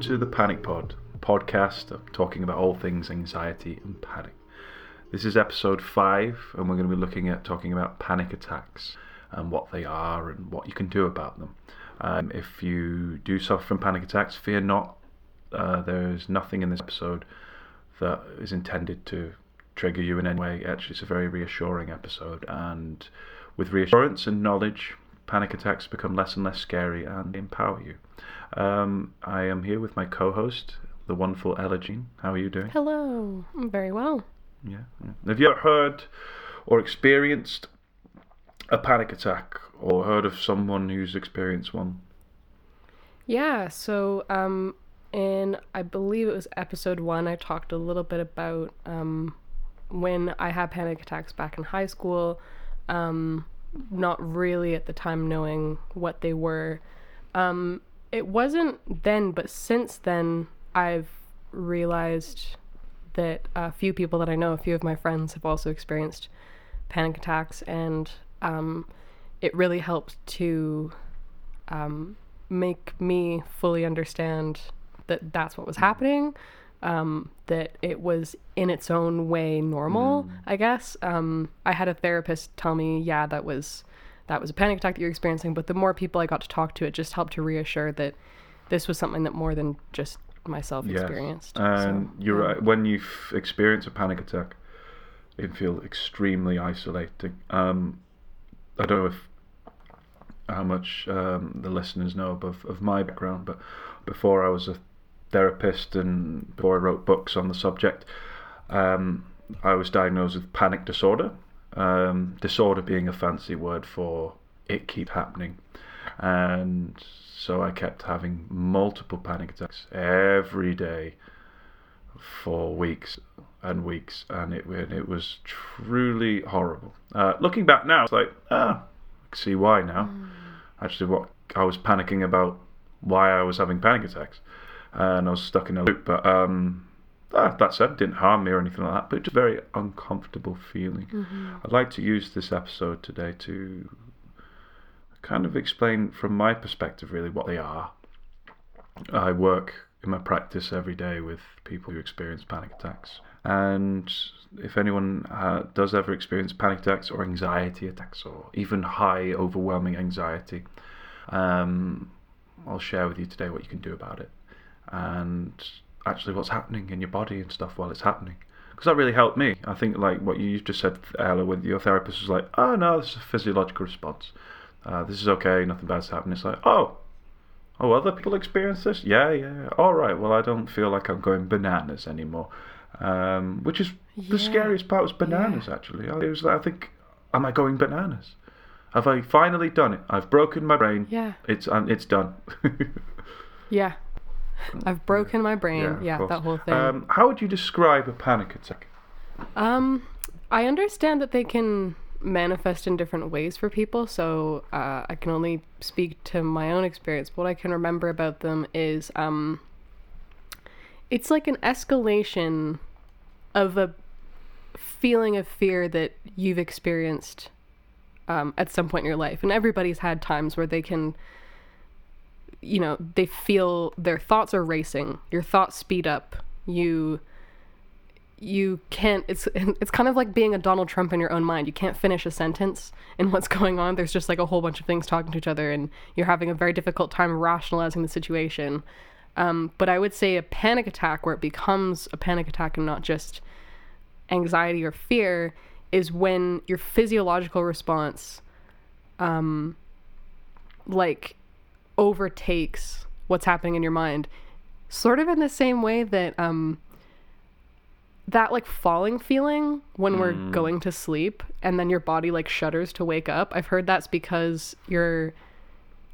to the Panic Pod podcast talking about all things anxiety and panic. This is episode five, and we're going to be looking at talking about panic attacks and what they are and what you can do about them. Um, if you do suffer from panic attacks, fear not. Uh, there is nothing in this episode that is intended to trigger you in any way. Actually, it's a very reassuring episode, and with reassurance and knowledge, panic attacks become less and less scary and empower you. Um, I am here with my co-host, the wonderful Ella Jean. How are you doing? Hello, I'm very well. Yeah. yeah. Have you ever heard or experienced a panic attack or heard of someone who's experienced one? Yeah, so um, in I believe it was episode one, I talked a little bit about um, when I had panic attacks back in high school. Um, not really at the time knowing what they were. Um, it wasn't then, but since then, I've realized that a few people that I know, a few of my friends, have also experienced panic attacks, and um, it really helped to um, make me fully understand that that's what was happening. Um, that it was in its own way normal, mm. I guess. Um, I had a therapist tell me, yeah, that was that was a panic attack that you're experiencing. But the more people I got to talk to, it just helped to reassure that this was something that more than just myself yes. experienced. And so, you're yeah. right. When you experience a panic attack, it feels extremely isolating. Um, I don't know if how much um, the listeners know of, of my background, but before I was a therapist and before I wrote books on the subject, um, I was diagnosed with panic disorder. Um, disorder being a fancy word for it keep happening, and so I kept having multiple panic attacks every day for weeks and weeks, and it it was truly horrible. Uh, looking back now, it's like ah, I see why now. Mm. Actually, what I was panicking about, why I was having panic attacks, and I was stuck in a loop. But um, ah, that said, didn't harm me or anything like that, but just a very uncomfortable feeling. Mm-hmm. I'd like to use this episode today to kind of explain from my perspective really what they are. I work in my practice every day with people who experience panic attacks. And if anyone uh, does ever experience panic attacks or anxiety attacks or even high, overwhelming anxiety, um, I'll share with you today what you can do about it and actually what's happening in your body and stuff while it's happening. Because that really helped me. I think, like what you just said, Ella, with your therapist was like, oh no, this is a physiological response. Uh, this is okay, nothing bad's happened. It's like, oh, oh, other people experience this? Yeah, yeah. All right, well, I don't feel like I'm going bananas anymore. Um, which is yeah. the scariest part was bananas, yeah. actually. It was, I think, am I going bananas? Have I finally done it? I've broken my brain. Yeah. It's um, it's done. yeah. I've broken my brain. Yeah, yeah that whole thing. Um, how would you describe a panic attack? Um, I understand that they can manifest in different ways for people, so uh, I can only speak to my own experience. What I can remember about them is um, it's like an escalation of a feeling of fear that you've experienced um, at some point in your life, and everybody's had times where they can you know, they feel their thoughts are racing. Your thoughts speed up. You you can't it's it's kind of like being a Donald Trump in your own mind. You can't finish a sentence in what's going on. There's just like a whole bunch of things talking to each other and you're having a very difficult time rationalizing the situation. Um, but I would say a panic attack where it becomes a panic attack and not just anxiety or fear is when your physiological response um like overtakes what's happening in your mind sort of in the same way that um that like falling feeling when mm. we're going to sleep and then your body like shudders to wake up i've heard that's because your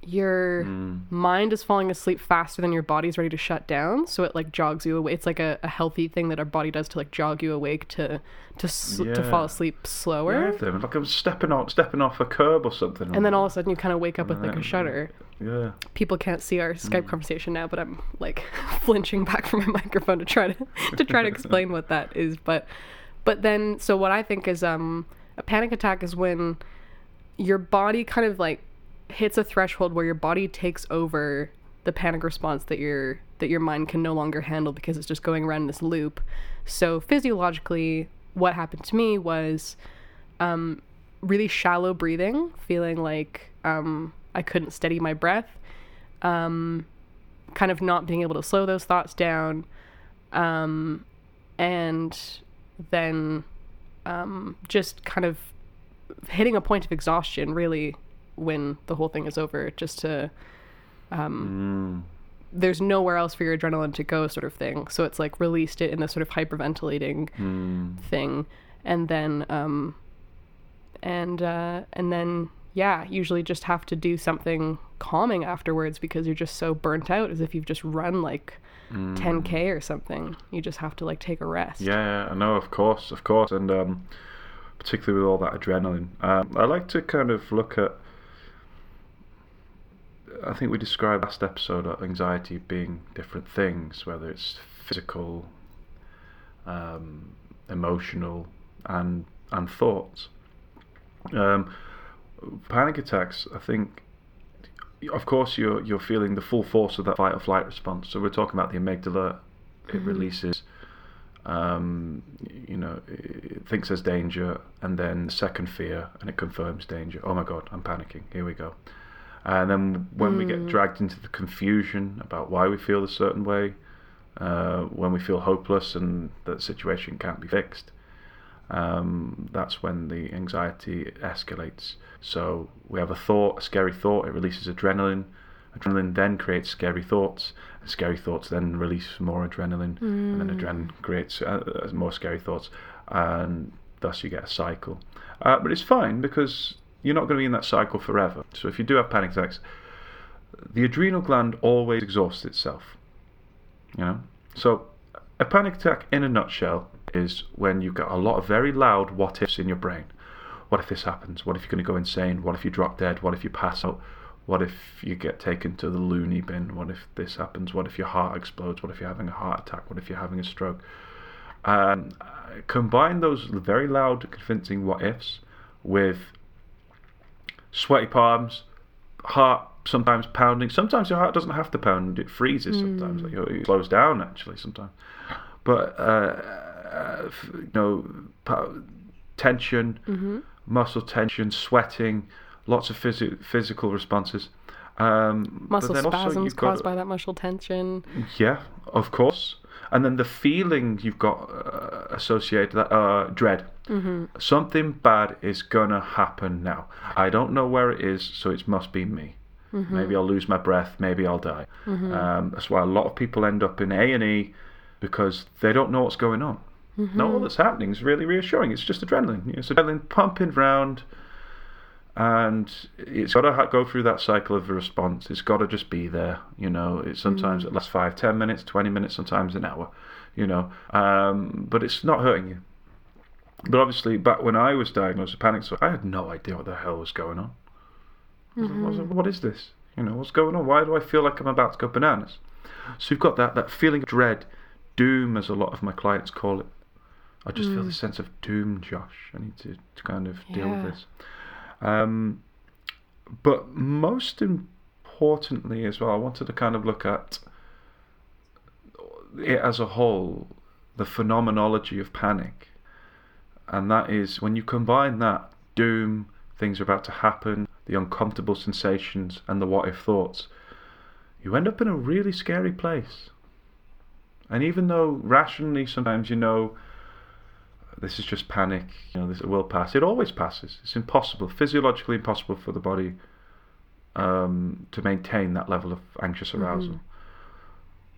your mm. mind is falling asleep faster than your body's ready to shut down so it like jogs you awake it's like a, a healthy thing that our body does to like jog you awake to to sl- yeah. to fall asleep slower yeah, like i'm stepping off stepping off a curb or something and then all of a sudden you kind of wake up with like a shudder yeah people can't see our skype mm. conversation now but i'm like flinching back from my microphone to try to to try to explain what that is but but then so what i think is um a panic attack is when your body kind of like hits a threshold where your body takes over the panic response that you're that your mind can no longer handle because it's just going around in this loop. So physiologically, what happened to me was um, really shallow breathing, feeling like um, I couldn't steady my breath, um, kind of not being able to slow those thoughts down, um, and then um, just kind of hitting a point of exhaustion, really, when the whole thing is over, just to. Um, There's nowhere else for your adrenaline to go, sort of thing. So it's like released it in this sort of hyperventilating Mm. thing, and then um, and uh, and then yeah, usually just have to do something calming afterwards because you're just so burnt out, as if you've just run like 10k or something. You just have to like take a rest. Yeah, I know, of course, of course, and um, particularly with all that adrenaline. Um, I like to kind of look at. I think we described last episode anxiety being different things, whether it's physical, um, emotional, and and thoughts. Um, panic attacks, I think. Of course, you're you're feeling the full force of that fight or flight response. So we're talking about the amygdala. It releases um, you know, it thinks there's danger, and then second fear, and it confirms danger. Oh my god, I'm panicking. Here we go. And then when we get dragged into the confusion about why we feel a certain way, uh, when we feel hopeless and that situation can't be fixed, um, that's when the anxiety escalates. So we have a thought, a scary thought, it releases adrenaline. Adrenaline then creates scary thoughts, and scary thoughts then release more adrenaline, and then adrenaline creates uh, uh, more scary thoughts, and thus you get a cycle. Uh, but it's fine because you're not going to be in that cycle forever. So if you do have panic attacks, the adrenal gland always exhausts itself. You know, so a panic attack in a nutshell is when you've got a lot of very loud what ifs in your brain. What if this happens? What if you're going to go insane? What if you drop dead? What if you pass out? What if you get taken to the loony bin? What if this happens? What if your heart explodes? What if you're having a heart attack? What if you're having a stroke? Um, combine those very loud, convincing what ifs with sweaty palms, heart sometimes pounding. Sometimes your heart doesn't have to pound; it freezes. Sometimes like, it slows down actually. Sometimes, but uh, uh, you know, tension, muscle tension, sweating, lots of phys- physical responses. Um, Muscle spasms caused by that muscle tension. yeah, of course. And then the feeling you've got uh, associated that uh, dread. Mm-hmm. Something bad is gonna happen now. I don't know where it is, so it must be me. Maybe I'll lose my breath. Maybe I'll die. Um, that's why a lot of people end up in A and E because they don't know what's going on. No, all that's happening is really reassuring. It's just adrenaline. It's adrenaline pumping round, and it's got to ha- go through that cycle of response. It's got to just be there. You know, it sometimes it mm. lasts five, ten minutes, twenty minutes, sometimes an hour. You know, um, but it's not hurting you. But obviously, back when I was diagnosed with panic disorder, I had no idea what the hell was going on. Was like, "What's- mm-hmm. this? You know, what's going on? Why do I feel like I'm about to go bananas? So you've got that that feeling of dread, doom, as a lot of my clients call it. I just feel mm. this sense of doom, Josh. I need to, to kind of deal with this. Um, but most importantly, as well, I wanted to kind of look at it as a whole, the phenomenology of panic. And that is when you combine that doom, things are about to happen, the uncomfortable sensations, and the what if thoughts, you end up in a really scary place. And even though rationally sometimes you know this is just panic, you know, this will pass, it always passes. It's impossible, physiologically impossible for the body um, to maintain that level of anxious arousal.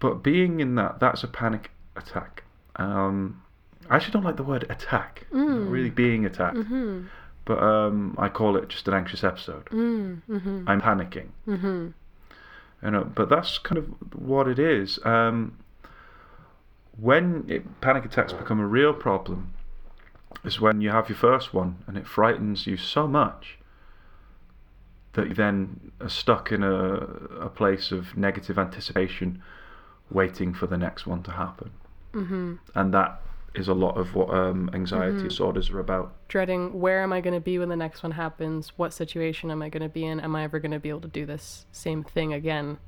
But being in that, that's a panic attack. Um, I actually don't like the word attack, you know, really being attacked. Mm-hmm. But um, I call it just an anxious episode. Mm-hmm. I'm panicking. Mm-hmm. You know, but that's kind of what it is. Um, when it, panic attacks become a real problem, is when you have your first one and it frightens you so much that you then are stuck in a, a place of negative anticipation, waiting for the next one to happen. Mm-hmm. And that is a lot of what um, anxiety disorders are about. Dreading where am I going to be when the next one happens? What situation am I going to be in? Am I ever going to be able to do this same thing again?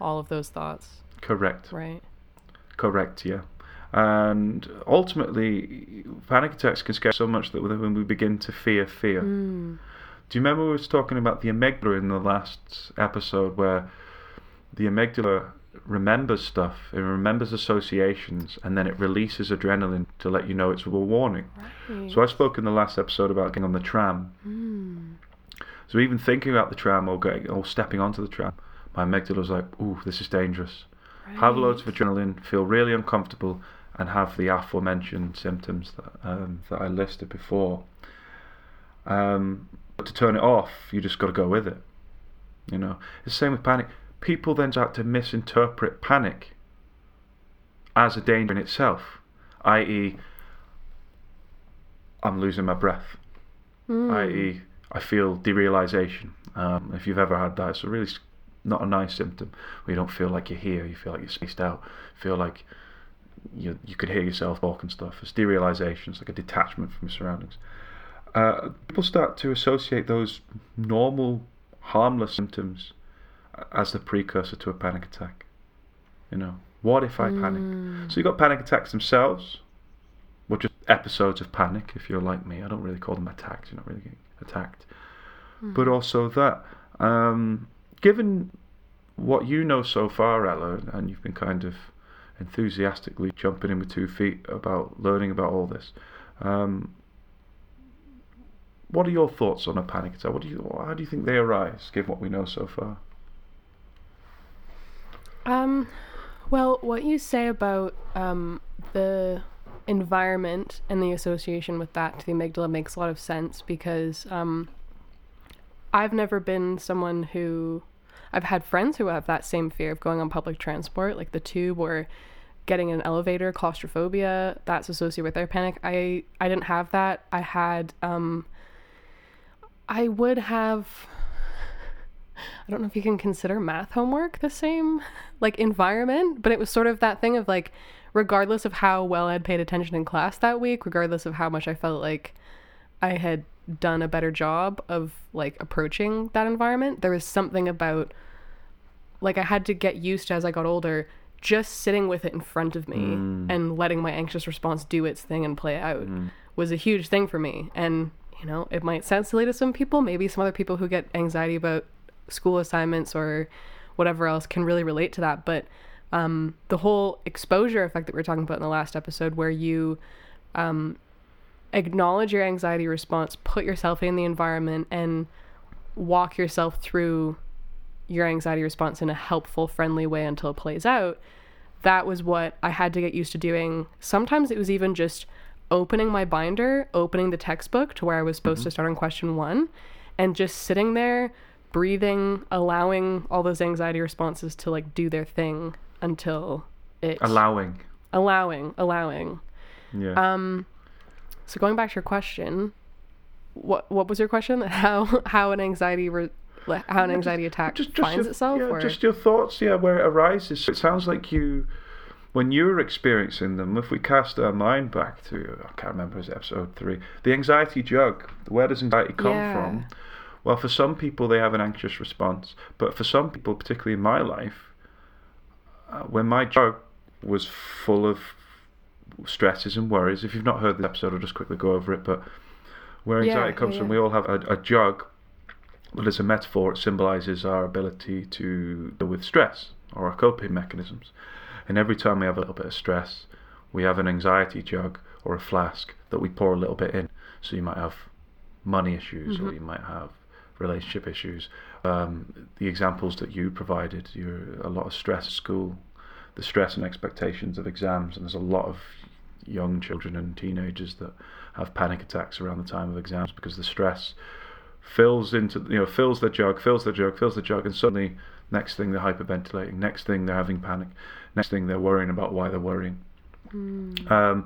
All of those thoughts. Correct. right? Correct, yeah. And ultimately, panic attacks can scare so much that when we begin to fear fear. Mm. Do you remember we was talking about the amygdala in the last episode where the amygdala remembers stuff, it remembers associations, and then it releases adrenaline to let you know it's a warning. Right. So I spoke in the last episode about getting on the tram. Mm. So even thinking about the tram or getting or stepping onto the tram, my amygdala was like, "Ooh, this is dangerous." Have loads of adrenaline, feel really uncomfortable, and have the aforementioned symptoms that um, that I listed before. Um, but to turn it off, you just got to go with it. You know, it's the same with panic. People then start to misinterpret panic as a danger in itself, i.e., I'm losing my breath Mm. i.e., I feel derealization. Um, if you've ever had that, it's a really not a nice symptom. Where you don't feel like you're here, you feel like you're spaced out, feel like you you could hear yourself talk and stuff. It's derealization. It's like a detachment from your surroundings. Uh, people start to associate those normal, harmless symptoms as the precursor to a panic attack. You know, what if I panic? Mm. So you've got panic attacks themselves, or just episodes of panic. If you're like me, I don't really call them attacks. You're not really getting attacked, but also that. Um, given what you know so far, Ella, and you've been kind of enthusiastically jumping in with two feet about learning about all this. Um, what are your thoughts on a panic attack? What do you, how do you think they arise, given what we know so far? Um, well, what you say about um, the environment and the association with that to the amygdala makes a lot of sense because um, I've never been someone who. I've had friends who have that same fear of going on public transport, like the tube or getting an elevator, claustrophobia. That's associated with their panic. I I didn't have that. I had um. I would have. I don't know if you can consider math homework the same like environment, but it was sort of that thing of like regardless of how well I'd paid attention in class that week, regardless of how much I felt like I had done a better job of like approaching that environment, there was something about like I had to get used to as I got older just sitting with it in front of me Mm. and letting my anxious response do its thing and play out was a huge thing for me. And, you know, it might sound silly to some people. Maybe some other people who get anxiety about school assignments or whatever else can really relate to that. But um, the whole exposure effect that we were talking about in the last episode, where you um, acknowledge your anxiety response, put yourself in the environment, and walk yourself through your anxiety response in a helpful, friendly way until it plays out. That was what I had to get used to doing. Sometimes it was even just opening my binder, opening the textbook to where I was supposed to start on question one, and just sitting there, breathing, allowing all those anxiety responses to like do their thing until it Allowing. allowing, allowing. Yeah. Um, so going back to your question, what what was your question? How how an anxiety re- how an anxiety attack finds your, itself, yeah, or just your thoughts, yeah, where it arises. So it sounds like you, when you were experiencing them, if we cast our mind back to, I can't remember, is episode three, the anxiety jug. Where does anxiety come Yeah. from? Well, for some people, they have an anxious response, but for some people, particularly in my life, uh, when my jug was full of stresses and worries. If you've not heard the episode, I'll just quickly go over it. But where Yeah, anxiety comes yeah, from, we all have a, a jug but it's a metaphor, it symbolizes our ability to deal with stress or our coping mechanisms. And every time we have a little bit of stress, we have an anxiety jug or a flask that we pour a little bit in. So you might have money issues or Mhm. you might have relationship issues. Um, the examples that you provided, you're a lot of stress at school, the stress and expectations of exams, and there's a lot of young children and teenagers that have panic attacks around the time of exams because the stress fills into you know fills the jug, fills the jug, fills the jug, and suddenly next thing they're hyperventilating, next thing they're having panic, next thing they're worrying about why they're worrying. Mm. Um,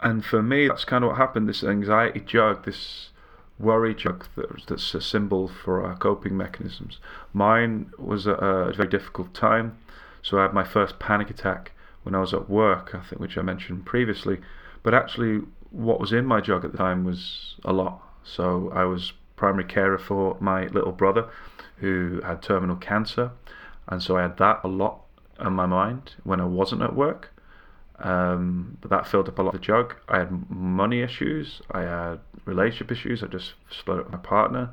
and for me, that's kind of what happened. This anxiety jug, this worry jug, that, that's a symbol for our coping mechanisms. Mine was a, a very difficult time. So I had my first panic attack when I was at work, I think, which I mentioned previously. But actually, what was in my jug at the time was a lot. So I was primary carer for my little brother, who had terminal cancer, and so I had that a lot on my mind when I wasn't at work. Um, but that filled up a lot of the jug. I had money issues. I had relationship issues. I just split up with my partner.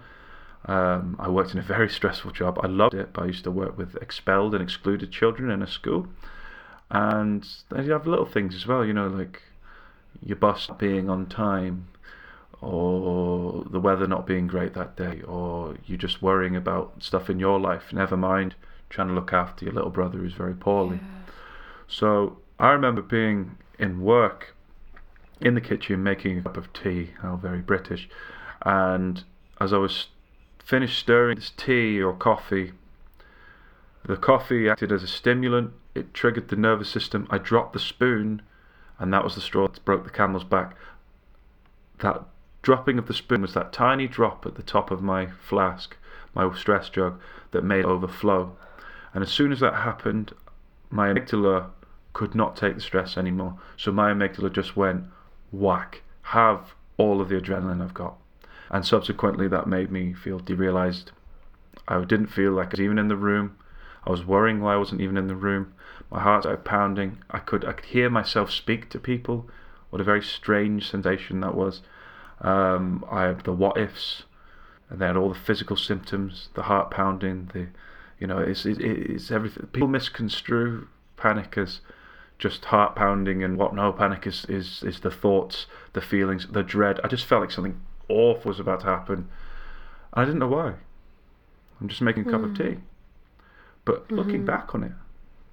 Um, I worked in a very stressful job. I loved it, but I used to work with expelled and excluded children in a school. And then you have little things as well, you know, like your bus being on time, or the weather not being great that day, or you just worrying about stuff in your life. Never mind trying to look after your little brother who's very poorly. Yeah. So I remember being in work in the kitchen making a cup of tea, how very British, and as I was finished stirring this tea or coffee, the coffee acted as a stimulant. It triggered the nervous system. I dropped the spoon, and that was the straw that broke the camel's back. That dropping of the spoon was that tiny drop at the top of my flask, my stress jug, that made it overflow. And as soon as that happened, my amygdala could not take the stress anymore. So my amygdala just went whack, have all of the adrenaline I've got. And subsequently, that made me feel derealized. I didn't feel like I was even in the room. I was worrying why I wasn't even in the room. My heart started pounding. I could I could hear myself speak to people. What a very strange sensation that was. Um, I had the what ifs, and then all the physical symptoms, the heart pounding, the, you know, it's it, it's everything. People misconstrue panic as just heart pounding and what. No, panic is is is the thoughts, the feelings, the dread. I just felt like something awful was about to happen. I didn't know why. I'm just making a cup of tea. But looking back on it,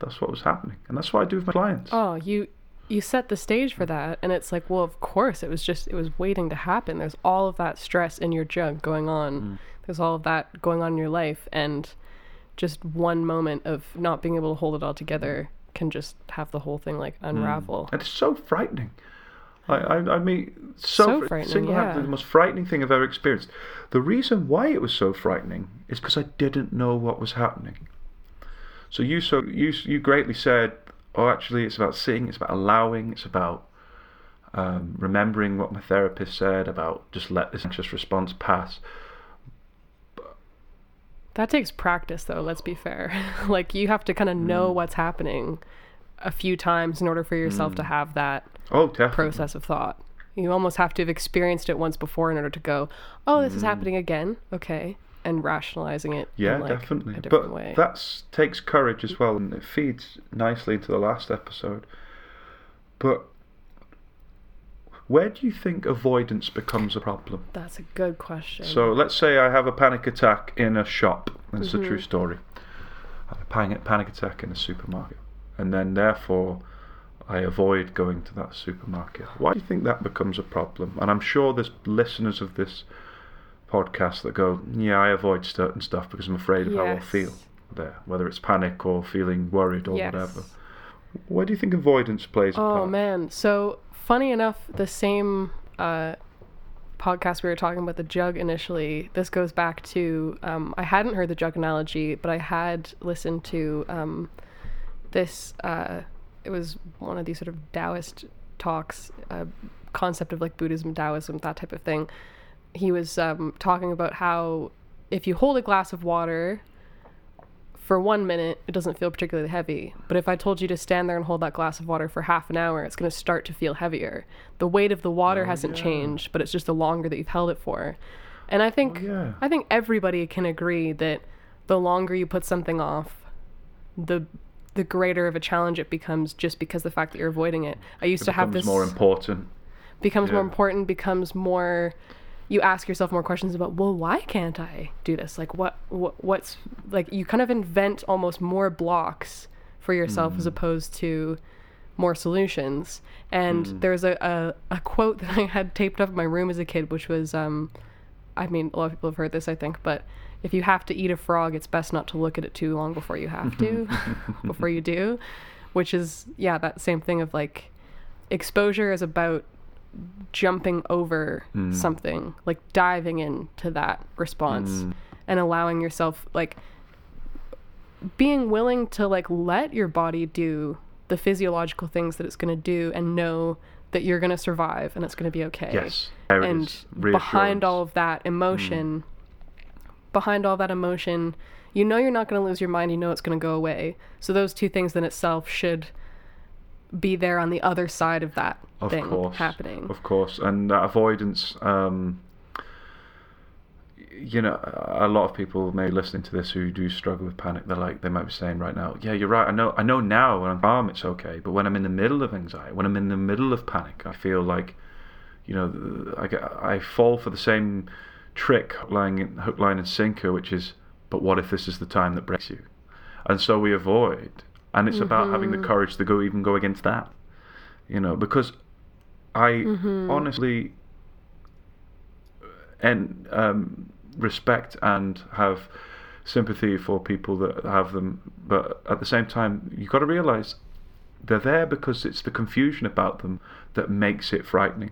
that's what was happening, and that's what I do with my clients. Oh, you you set the stage for that and it's like, well, of course, it was just it was waiting to happen. There's all of that stress in your jug going on. Mm. There's all of that going on in your life and just one moment of not being able to hold it all together can just have the whole thing like mm. unravel. And it's so frightening. I, I, I mean, so, So fr- frightening, single-handedly yeah. the most frightening thing I've ever experienced. The reason why it was so frightening is because I didn't know what was happening. So you so you you greatly said, oh, actually, it's about seeing, it's about allowing, it's about um, remembering what my therapist said about just let this anxious response pass. That takes practice though, let's be fair. like you have to kind of mm. know what's happening a few times in order for yourself to mm. have that Oh, process of thought. You almost have to have experienced it once before in order to go, "Oh, this is mm. happening again." Okay, and rationalizing it. Yeah, in, like, definitely. A but way. that's takes courage as well, and it feeds nicely into the last episode. But where do you think avoidance becomes a problem? That's a good question. So let's say I have a panic attack in a shop. and It's a Mm-hmm. true story. I have a panic panic attack in a supermarket, and then therefore I avoid going to that supermarket. Why do you think that becomes a problem? And I'm sure there's listeners of this podcast that go, "Yeah, I avoid certain stuff because I'm afraid of how I'll feel there, whether it's panic or feeling worried or Yes. whatever." Where do you think avoidance plays a Oh man, so funny enough, the same uh, podcast we were talking about the jug initially. This goes back to um, I hadn't heard the jug analogy, but I had listened to um, this. Uh, it was one of these sort of Taoist talks, uh, concept of like Buddhism, Taoism, that type of thing. He was um, talking about how if you hold a glass of water for one minute, it doesn't feel particularly heavy. But if I told you to stand there and hold that glass of water for half an hour, it's going to start to feel heavier. The weight of the water Oh, hasn't yeah. changed, but it's just the longer that you've held it for. And I think Oh, yeah. I think everybody can agree that the longer you put something off, the the greater of a challenge it becomes just because the fact that you're avoiding it. I used It to have becomes this more important. becomes more important becomes more you ask yourself more questions about well why can't i do this like what, what what's like you kind of invent almost more blocks for yourself Mm. as opposed to more solutions and Mm. there's a, a, a quote that i had taped up in my room as a kid which was um i mean a lot of people have heard this i think but if you have to eat a frog it's best not to look at it too long before you have to before you do which is yeah that same thing of like exposure is about jumping over Mm. something like diving into that response Mm. and allowing yourself like being willing to like let your body do the physiological things that it's going to do and know that you're going to survive and it's going to be okay Yes. There and behind all of that emotion behind all that emotion You know you're not going to lose your mind. You know it's going to go away. So those two things in itself should be there on the other side of that Of thing course, happening. Of course, and that avoidance. Um, you know, a lot of people maybe listening to this who do struggle with panic. They're like, they might be saying right now, "Yeah, you're right. I know. I know now when I'm calm, it's okay. But when I'm in the middle of anxiety, when I'm in the middle of panic, I feel like, you know, I get, I fall for the same trick, line, hook, line, and sinker, which is, but what if this is the time that breaks you? And so we avoid, and it's about having the mm-hmm. courage to go even go against that, you know, because I mm-hmm. honestly and um, respect and have sympathy for people that have them, but at the same time, you've got to realize they're there because it's the confusion about them that makes it frightening.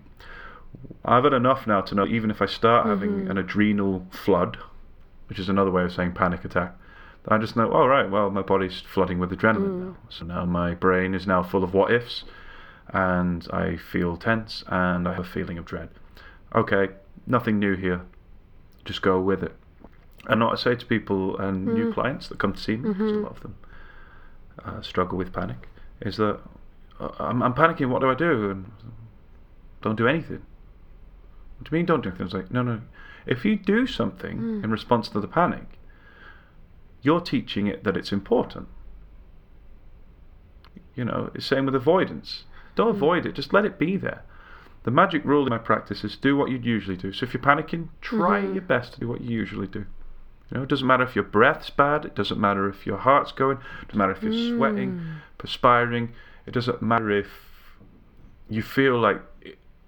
I've had enough now to know even if I start having mm-hmm. an adrenal flood, which is another way of saying panic attack, I just know, oh, right, well, my body's flooding with adrenaline now. So now my brain is now full of what ifs, and I feel tense and I have a feeling of dread. Okay, nothing new here. Just go with it. And what I say to people and new clients that come to see me, because a lot of them uh, struggle with panic, is that uh, I'm, I'm panicking. What do I do? And don't do anything. What do you mean don't do anything? It's like no, no. If you do something in response to the panic, you're teaching it that it's important. You know, it's the same with avoidance. Don't hmm. avoid it. Just let it be there. The magic rule in my practice is do what you'd usually do. So if you're panicking, try mm-hmm. your best to do what you usually do. You know, it doesn't matter if your breath's bad. It doesn't matter if your heart's going. It doesn't matter if you're sweating, mm. perspiring. It doesn't matter if you feel like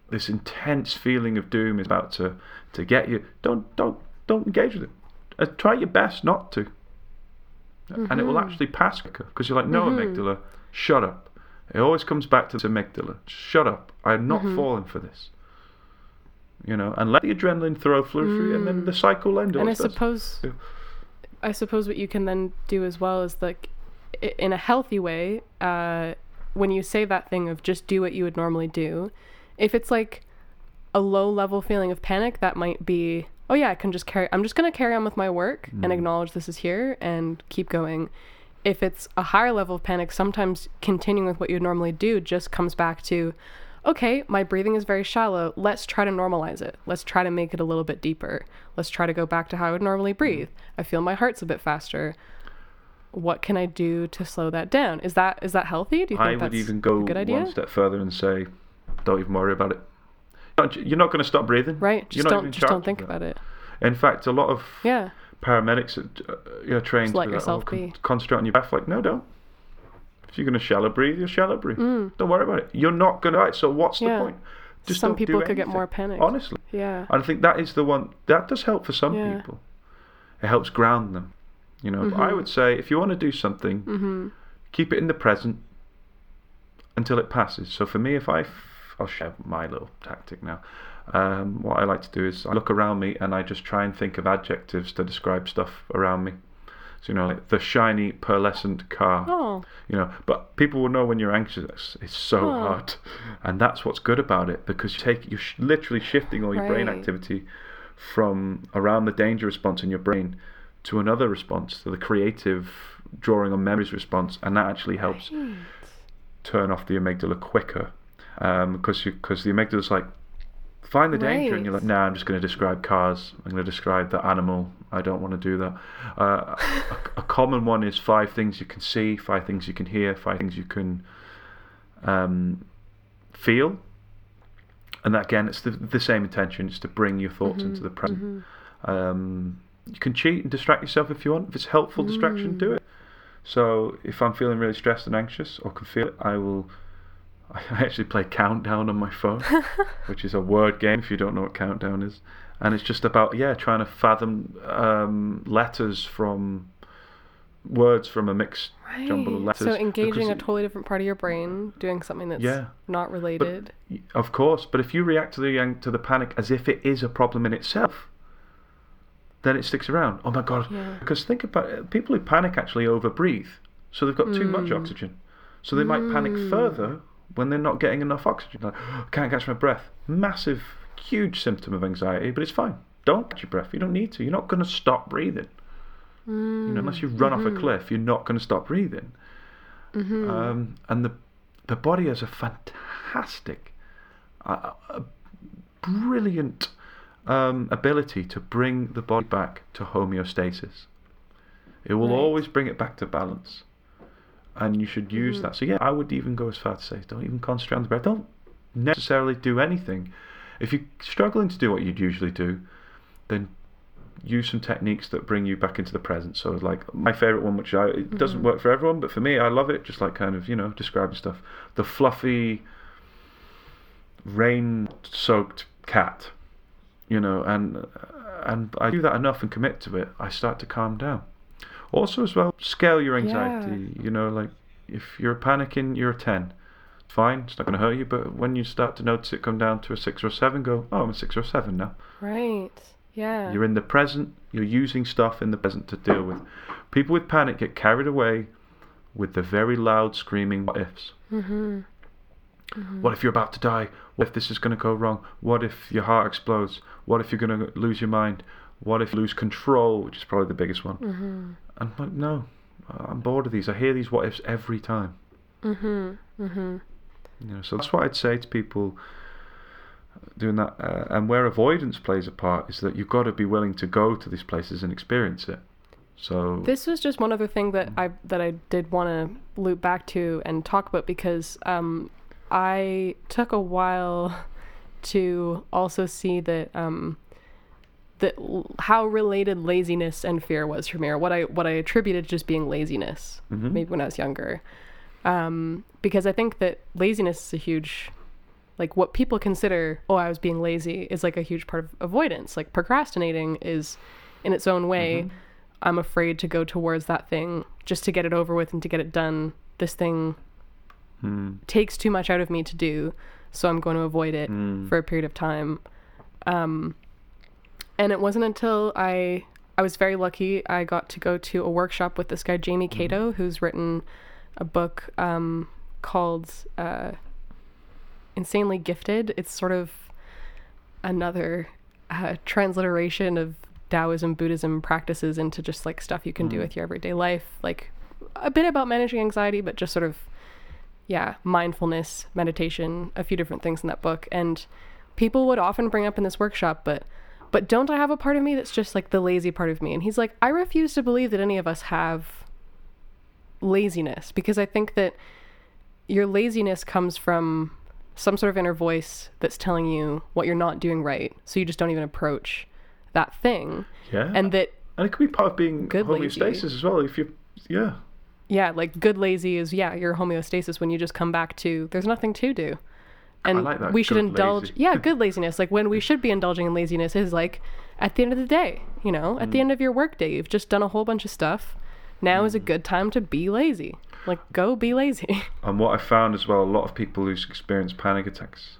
this intense feeling of doom is about to, to get you. Don't don't don't engage with it. Uh, try your best not to, and it will mm-hmm. actually pass quicker because you're like, no, mm-hmm. amygdala, shut up. It always comes back to the amygdala. Shut up. I'm not mm-hmm. falling for this. You know, and let the adrenaline throw flow through, and then the mm. cycle will end. and I suppose, Yeah. I suppose what you can then do as well is like, in a healthy way, uh, when you say that thing of just do what you would normally do, if it's like a low level feeling of panic, that might be, oh yeah, I can just carry. I'm just gonna carry on with my work and mm. acknowledge this is here and keep going. If it's a higher level of panic, sometimes continuing with what you normally do just comes back to, okay, my breathing is very shallow. Let's try to normalize it. Let's try to make it a little bit deeper. Let's try to go back to how I would normally mm. breathe. I feel my heart's a bit faster. What can I do to slow that down? Is that is that healthy? Do you think I that's would even go a good idea? one step further and say, don't even worry about it. You're not going to stop breathing. Right. You're Just not don't just don't think about it. In fact, a lot of Yeah. paramedics are, uh, you know, trained Just let to yourself oh, con- concentrate on your breath. Like, no, don't. If you're going to shallow breathe, you'll shallow breathe. Mm. Don't worry about it. You're not going to. So what's Yeah. the point? Some don't do people could get more panicked. Honestly, Yeah. I think that is the one that does help for some Yeah. people. It helps ground them. You know, I would say if you want to do something, Mm-hmm. keep it in the present until it passes. So for me, if I, I'll share my little tactic now. Um, what I like to do is I look around me and I just try and think of adjectives to describe stuff around me. So you know, like the shiny pearlescent car. Oh. You know, but people will know when you're anxious. It's so Oh. hard, and that's what's good about it because you take you're sh- literally shifting all your brain activity from around the danger response in your brain to another response, to the creative drawing on memories response, and that actually helps Right. turn off the amygdala quicker because because the amygdala's like find the danger and you're like no, nah i'm just going to describe cars. I'm going to describe the animal. I don't want to do that. Uh, a, a common one is five things you can see five things you can hear five things you can um, feel. And that, again it's the, the same intention it's to bring your thoughts into the present. Um, you can cheat and distract yourself if you want. If it's helpful distraction do it. So if I'm feeling really stressed and anxious or can feel it, I will. I actually play Countdown on my phone, which is a word game if you don't know what Countdown is, and it's just about yeah trying to fathom um, letters from words from a mixed jumble of letters. So engaging a totally different part of your brain, doing something that's Yeah. not related. y- Of course, but if you react to the to the panic as if it is a problem in itself, then it sticks around. Oh my god! Yeah. Because think about it, people who panic actually overbreathe, so they've got too much Mm. oxygen, so they might panic further when they're not getting enough oxygen. Like, can't catch my breath. Massive, huge symptom of anxiety, but it's fine. Don't catch your breath. You don't need to. You're not going to stop breathing. You know, unless you run off a cliff, you're not going to stop breathing. Mm-hmm. Um, and the the body has a fantastic, uh, a brilliant um, ability to bring the body back to homeostasis. It will Right. always bring it back to balance, and you should use Mhm. that. So yeah, I would even go as far to say, don't even concentrate on the breath. Don't necessarily do anything. If you're struggling to do what you'd usually do, then use some techniques that bring you back into the present. So like my favorite one, which I it doesn't Mhm. work for everyone, but for me, I love it. Just like kind of you know describing stuff. The fluffy, rain-soaked cat, you know, and and I do that enough and commit to it. I start to calm down. Also, as well, scale your anxiety. You know, like if you're panicking, you're a ten. Fine, it's not going to hurt you. But when you start to notice it come down to a six or a seven, go, oh, I'm a six or a seven now. Right. Yeah. You're in the present. You're using stuff in the present to deal with. People with panic get carried away with the very loud screaming what ifs. mm-hmm. What if you're about to die? What if this is going to go wrong? What if your heart explodes? What if you're going to lose your mind? What if you lose control, which is probably the biggest one? Mm-hmm. And I'm like, no, I'm bored of these. I hear these what ifs every time. Mm-hmm. Mm-hmm. You know, so that's what I'd say to people doing that. Uh, and where avoidance plays a part is that you've got to be willing to go to these places and experience it. So This was just one other thing that I that I did want to loop back to and talk about because um, I took a while to also see that um, that how related laziness and fear was for me, or what I what I attributed to just being laziness, Mhm. maybe when I was younger, um, because I think that laziness is a huge like what people consider oh i was being lazy is like a huge part of avoidance like procrastinating is in its own way Mhm. i'm afraid to go towards that thing just to get it over with and to get it done this thing Hmm. takes too much out of me to do so i'm going to avoid it Mm. for a period of time um, and it wasn't until i i was very lucky i got to go to a workshop with this guy jamie catto who's written a book um, called uh, insanely gifted it's sort of another uh, transliteration of taoism buddhism practices into just like stuff you can do Mm. with your everyday life like a bit about managing anxiety but just sort of yeah, mindfulness, meditation, a few different things in that book. And people would often bring up in this workshop, but but don't I have a part of me that's just like the lazy part of me? And he's like, I refuse to believe that any of us have laziness because I think that your laziness comes from some sort of inner voice that's telling you what you're not doing right. So you just don't even approach that thing. Yeah. And that And it could be part of being Good lazy. homeostasis as well. If you, yeah, yeah, like good lazy is yeah, your homeostasis when you just come back to there's nothing to do. And like we should indulge lazy. yeah, good laziness. Like when we should be indulging in laziness is like at the end of the day, you know, at Mm. the end of your workday, you've just done a whole bunch of stuff. Now is a good time to be lazy. Like go be lazy. And what I found as well, a lot of people who experience panic attacks,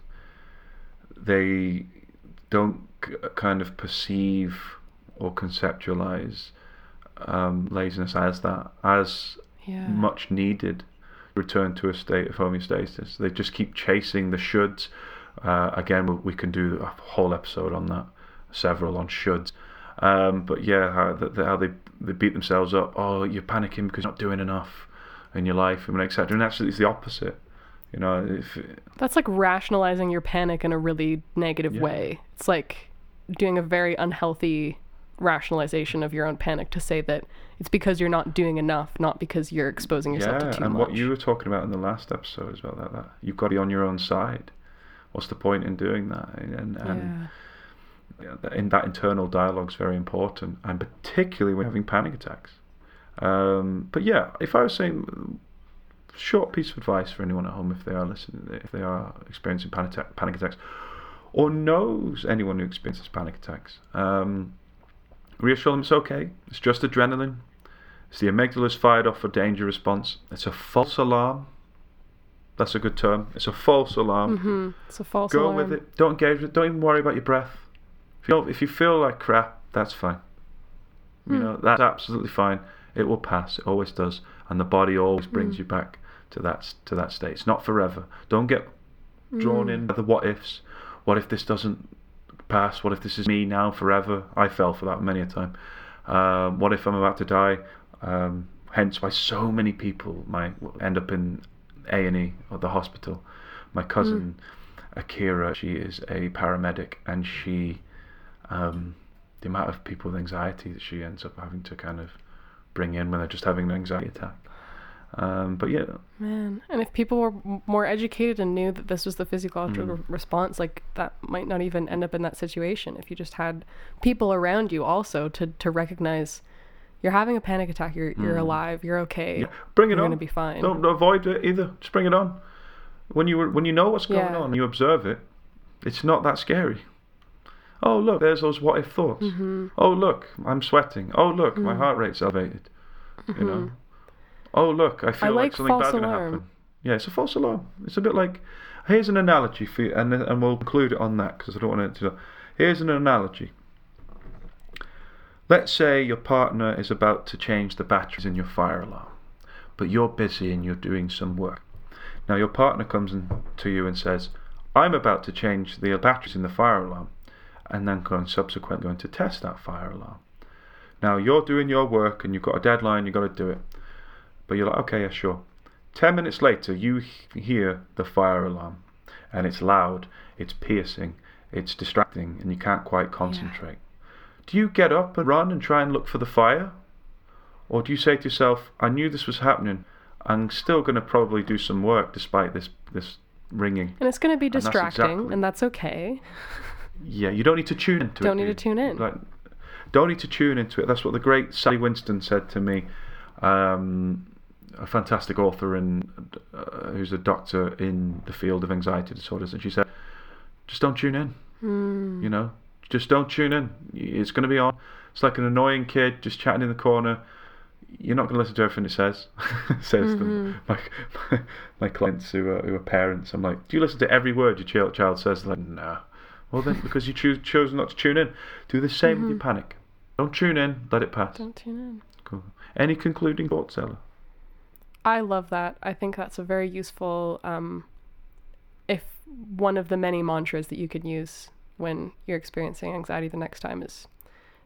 they don't kind of perceive or conceptualize um, laziness as that, as yeah. much needed return to a state of homeostasis. They just keep chasing the shoulds. Uh, again, we, we can do a whole episode on that, several on shoulds. Um, but yeah, how, the, how they they beat themselves up. Oh, you're panicking because you're not doing enough in your life, and etc. And actually, it's the opposite. You know, if That's like rationalizing your panic in a really negative Yeah. way. It's like doing a very unhealthy rationalization of your own panic to say that it's because you're not doing enough, not because you're exposing yourself yeah, to too and much. what you were talking about in the last episode as well, that, that you've got to be on your own side. What's the point in doing that? And, and yeah. that- in that internal dialogue is very important, and particularly when having panic attacks. Um, but yeah, if I was saying short piece of advice for anyone at home if they are listening, if they are experiencing panic, attack, panic attacks, or knows anyone who experiences panic attacks, um, reassure them it's okay. It's just adrenaline. It's the amygdala's fired off for danger response. It's a false alarm. That's a good term. It's a false alarm. hmm It's a false Go alarm. Go with it. Don't engage with it. Don't even worry about your breath. If you, if you feel like crap, that's fine. You Hmm. know, that's absolutely fine. It will pass. It always does. And the body always brings Mm. you back to that to that state. It's not forever. Don't get drawn Mm. in by the what ifs. What if this doesn't pass? What if this is me now forever? I fell for that many a time. Um, what if I'm about to die? Um, hence why so many people might end up in A and E or the hospital. My cousin Akira, she is a paramedic, and she, um, the amount of people with anxiety that she ends up having to kind of bring in when they're just having an anxiety attack. Um, but yeah, Man, and if people were more educated and knew that this was the physiological Mm. response, like that might not even end up in that situation. If you just had people around you also to to recognize you're having a panic attack, you're you're Mm. alive, you're okay, yeah. bring it you're on. gonna be fine. Don't avoid it either. Just bring it on. When you when you know what's going Yeah. on, you observe it. It's not that scary. Oh look, there's those what if thoughts. Mm-hmm. Oh look, I'm sweating. Oh look, my Mm. heart rate's elevated. You know. Oh look, I feel like, like something bad's gonna happen. Yeah, it's a false alarm. It's a bit like here's an analogy for you, and and we'll include it on that because I don't want it to. Here's an analogy. Let's say your partner is about to change the batteries in your fire alarm, but you're busy and you're doing some work. Now your partner comes in to you and says, "I'm about to change the batteries in the fire alarm," and then going subsequently going to test that fire alarm. Now you're doing your work and you've got a deadline, you've got to do it, but you're like, "Okay, yeah, sure." Ten minutes later, you hear the fire alarm, and it's loud, it's piercing, it's distracting, and you can't quite concentrate. Do you get up and run and try and look for the fire? Or do you say to yourself, I knew this was happening, I'm still going to probably do some work despite this, this ringing? and it's gonna be that's distracting, exactly- and that's okay. Yeah, you don't need to tune into it. Don't need do to you? tune in. Like, don't need to tune into it. That's what the great Sally Winston said to me. Um, a fantastic author and uh, who's a doctor in the field of anxiety disorders, and she said, "Just don't tune in. Hmm. You know, just don't tune in. It's going to be on. It's like an annoying kid just chatting in the corner. You're not going to listen to everything it says. says them. My, my my clients who are, who are parents. I'm like, do you listen to every word your child child says? They're like, no. Well then, because you choose chose not to tune in. Do the same with your panic. Don't tune in. Let it pass. Don't tune in. Cool. Any concluding thoughts, Ella? I love that. I think that's a very useful, um, if one of the many mantras that you could use when you're experiencing anxiety the next time is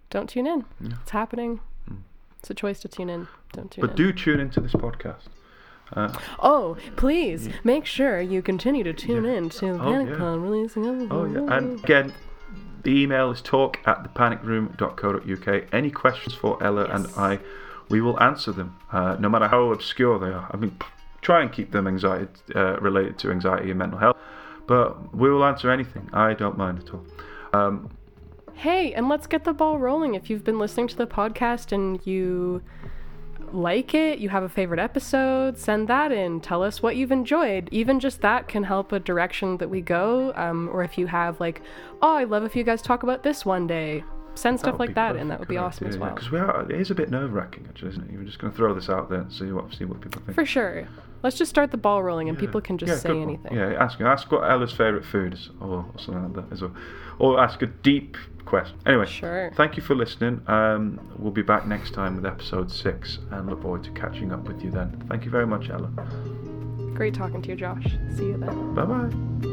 don't tune in. Yeah. It's happening. Mm. It's a choice to tune in. Don't tune But in. But do tune into this podcast. Uh, oh, please make sure you continue to tune Yeah. in to Oh, Panic yeah. Con releasing episodes. Oh yeah, and again, the email is talk at thepanicroom.co.uk. Any questions for Ella and I, we will answer them, uh, no matter how obscure they are. I mean, try and keep them anxiety uh, related to anxiety and mental health, but we will answer anything. I don't mind at all. Um, Hey, and let's get the ball rolling. If you've been listening to the podcast and you like it, you have a favorite episode, send that in. Tell us what you've enjoyed. Even just that can help a direction that we go. Um, or if you have, like, oh, I'd love if you guys talk about this one day. Send stuff like that in. That would be awesome as well. Because we are, it is a bit nerve wracking, actually, isn't it? You're just going to throw this out there and see what see what people think. For sure. Let's just start the ball rolling and Yeah. people can just Yeah, say anything. Yeah, ask ask what Ella's favourite food is, or, or something like that as well, or ask a deep question. Anyway, Sure. Thank you for listening. Um, we'll be back next time with episode six, and look forward to catching up with you then. Thank you very much, Ella. Great talking to you, Josh. See you then. Bye bye.